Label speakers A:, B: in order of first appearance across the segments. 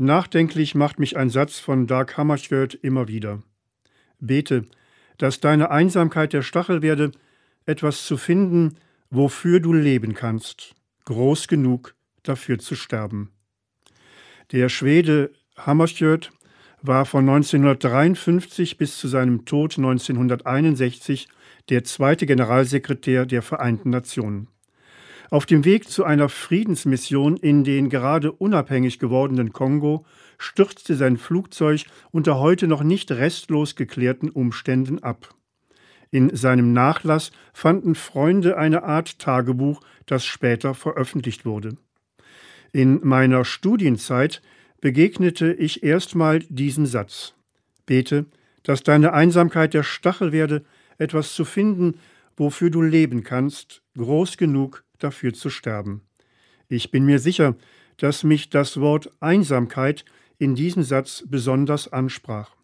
A: Nachdenklich macht mich ein Satz von Dag Hammarskjöld immer wieder. Bete, dass deine Einsamkeit der Stachel werde, etwas zu finden, wofür du leben kannst, groß genug dafür zu sterben. Der Schwede Hammarskjöld war von 1953 bis zu seinem Tod 1961 der zweite Generalsekretär der Vereinten Nationen. Auf dem Weg zu einer Friedensmission in den gerade unabhängig gewordenen Kongo stürzte sein Flugzeug unter heute noch nicht restlos geklärten Umständen ab. In seinem Nachlass fanden Freunde eine Art Tagebuch, das später veröffentlicht wurde. In meiner Studienzeit begegnete ich erstmal diesem Satz. Bete, dass deine Einsamkeit der Stachel werde, etwas zu finden, wofür du leben kannst, groß genug dafür zu sterben. Ich bin mir sicher, dass mich das Wort Einsamkeit in diesem Satz besonders ansprach.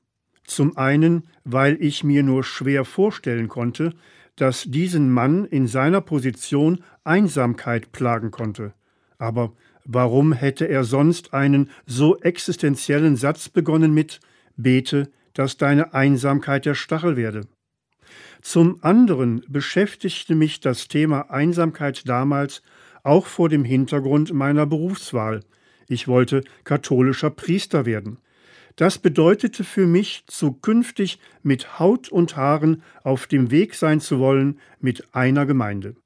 A: Zum einen, weil ich mir nur schwer vorstellen konnte, dass diesen Mann in seiner Position Einsamkeit plagen konnte. Aber warum hätte er sonst einen so existenziellen Satz begonnen mit Bete, dass deine Einsamkeit der Stachel werde? Zum anderen beschäftigte mich das Thema Einsamkeit damals auch vor dem Hintergrund meiner Berufswahl. Ich wollte katholischer Priester werden. Das bedeutete für mich, zukünftig mit Haut und Haaren auf dem Weg sein zu wollen mit einer Gemeinde.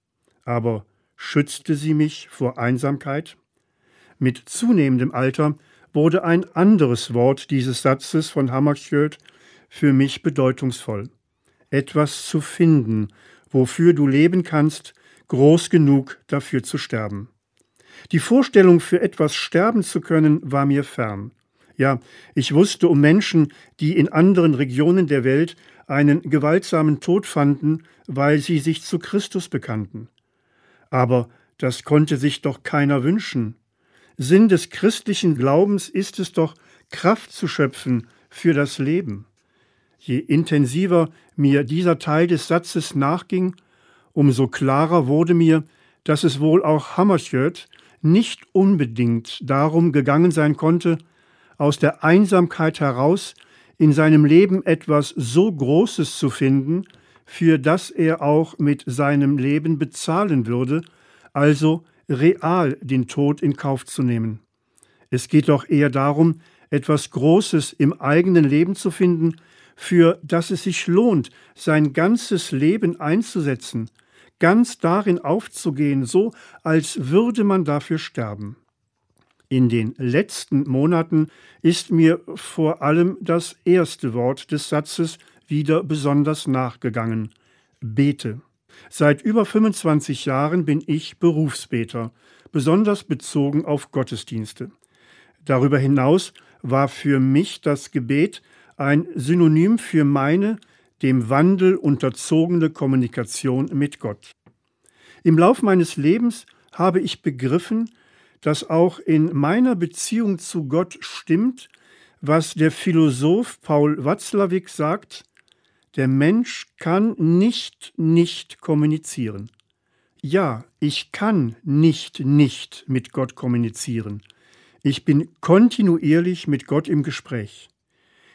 A: Aber schützte sie mich vor Einsamkeit? Mit zunehmendem Alter wurde ein anderes Wort dieses Satzes von Hammarskjöld für mich bedeutungsvoll etwas zu finden, wofür du leben kannst, groß genug dafür zu sterben. Die Vorstellung, für etwas sterben zu können, war mir fern. Ja, ich wusste um Menschen, die in anderen Regionen der Welt einen gewaltsamen Tod fanden, weil sie sich zu Christus bekannten. Aber das konnte sich doch keiner wünschen. Sinn des christlichen Glaubens ist es doch, Kraft zu schöpfen für das Leben. Je intensiver mir dieser Teil des Satzes nachging, umso klarer wurde mir, dass es wohl auch Hammarskjöld nicht unbedingt darum gegangen sein konnte, aus der Einsamkeit heraus in seinem Leben etwas so Großes zu finden, für das er auch mit seinem Leben bezahlen würde, also real den Tod in Kauf zu nehmen. Es geht doch eher darum, etwas Großes im eigenen Leben zu finden, für das es sich lohnt, sein ganzes Leben einzusetzen, ganz darin aufzugehen, so als würde man dafür sterben. In den letzten Monaten ist mir vor allem das erste Wort des Satzes wieder besonders nachgegangen. Bete. Seit über 25 Jahren bin ich Berufsbeter, besonders bezogen auf Gottesdienste. Darüber hinaus war für mich das Gebet ein Synonym für meine dem Wandel unterzogene Kommunikation mit Gott. Im Lauf meines Lebens habe ich begriffen, dass auch in meiner Beziehung zu Gott stimmt, was der Philosoph Paul Watzlawick sagt, der Mensch kann nicht nicht kommunizieren. Ja, ich kann nicht nicht mit Gott kommunizieren. Ich bin kontinuierlich mit Gott im Gespräch.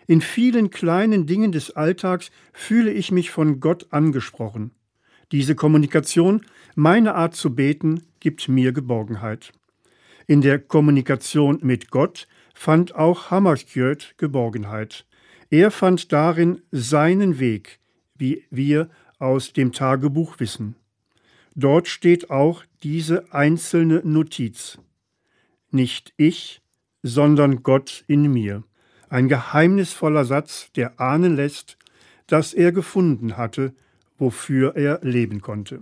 A: In vielen kleinen Dingen des Alltags fühle ich mich von Gott angesprochen. Diese Kommunikation, meine Art zu beten, gibt mir Geborgenheit. In der Kommunikation mit Gott fand auch Hammarskjöld Geborgenheit. Er fand darin seinen Weg, wie wir aus dem Tagebuch wissen. Dort steht auch diese einzelne Notiz. Nicht ich, sondern Gott in mir. Ein geheimnisvoller Satz, der ahnen lässt, dass er gefunden hatte, wofür er leben konnte.